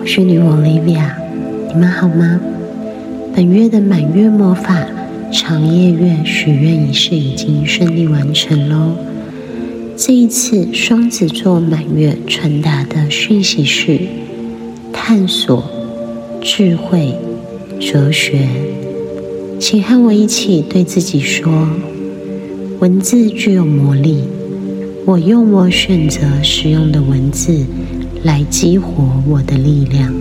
我是女王 Livia，你们好吗？本月的满月魔法长夜月许愿仪式已经顺利完成喽。这一次双子座满月传达的讯息是探索、智慧、哲学，请和我一起对自己说：文字具有魔力。我用我选择使用的文字来激活我的力量。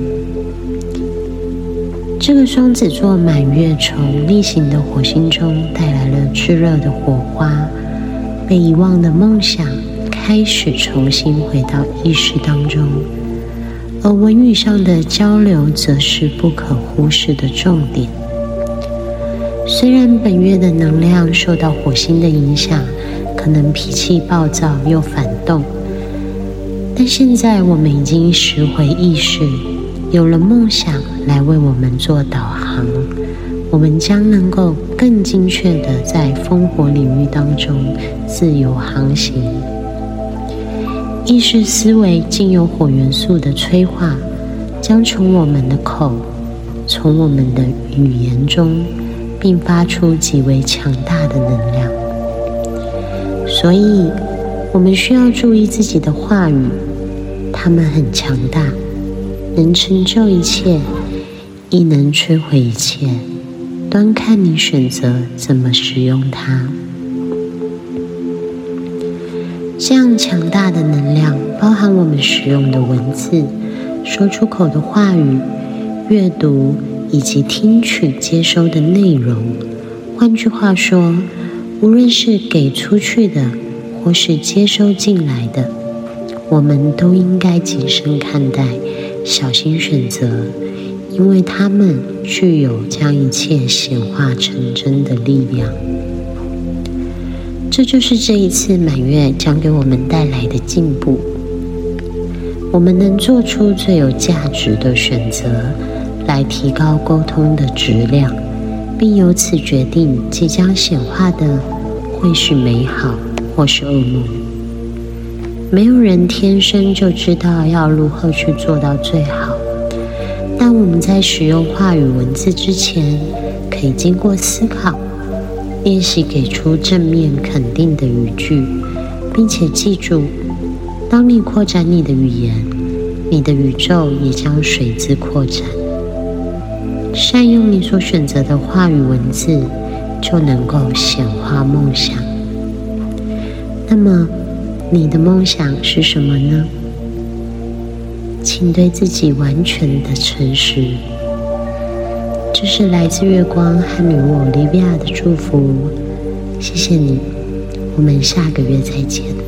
这个双子座满月从逆行的火星中带来了炙热的火花，被遗忘的梦想开始重新回到意识当中，而文语上的交流则是不可忽视的重点。虽然本月的能量受到火星的影响。可能脾气暴躁又反动，但现在我们已经拾回意识，有了梦想来为我们做导航，我们将能够更精确的在烽火领域当中自由航行。意识思维经由火元素的催化，将从我们的口，从我们的语言中，并发出极为强大的能量。所以，我们需要注意自己的话语，它们很强大，能成就一切，亦能摧毁一切，端看你选择怎么使用它。这样强大的能量，包含我们使用的文字、说出口的话语、阅读以及听取、接收的内容。换句话说。无论是给出去的，或是接收进来的，我们都应该谨慎看待，小心选择，因为它们具有将一切显化成真的力量。这就是这一次满月将给我们带来的进步。我们能做出最有价值的选择，来提高沟通的质量。并由此决定即将显化的会是美好或是噩梦。没有人天生就知道要如何去做到最好，但我们在使用话语文字之前，可以经过思考，练习给出正面肯定的语句，并且记住：当你扩展你的语言，你的宇宙也将随之扩展。善用你所选择的话语文字，就能够显化梦想。那么，你的梦想是什么呢？请对自己完全的诚实。这是来自月光和女巫莉比亚的祝福。谢谢你，我们下个月再见。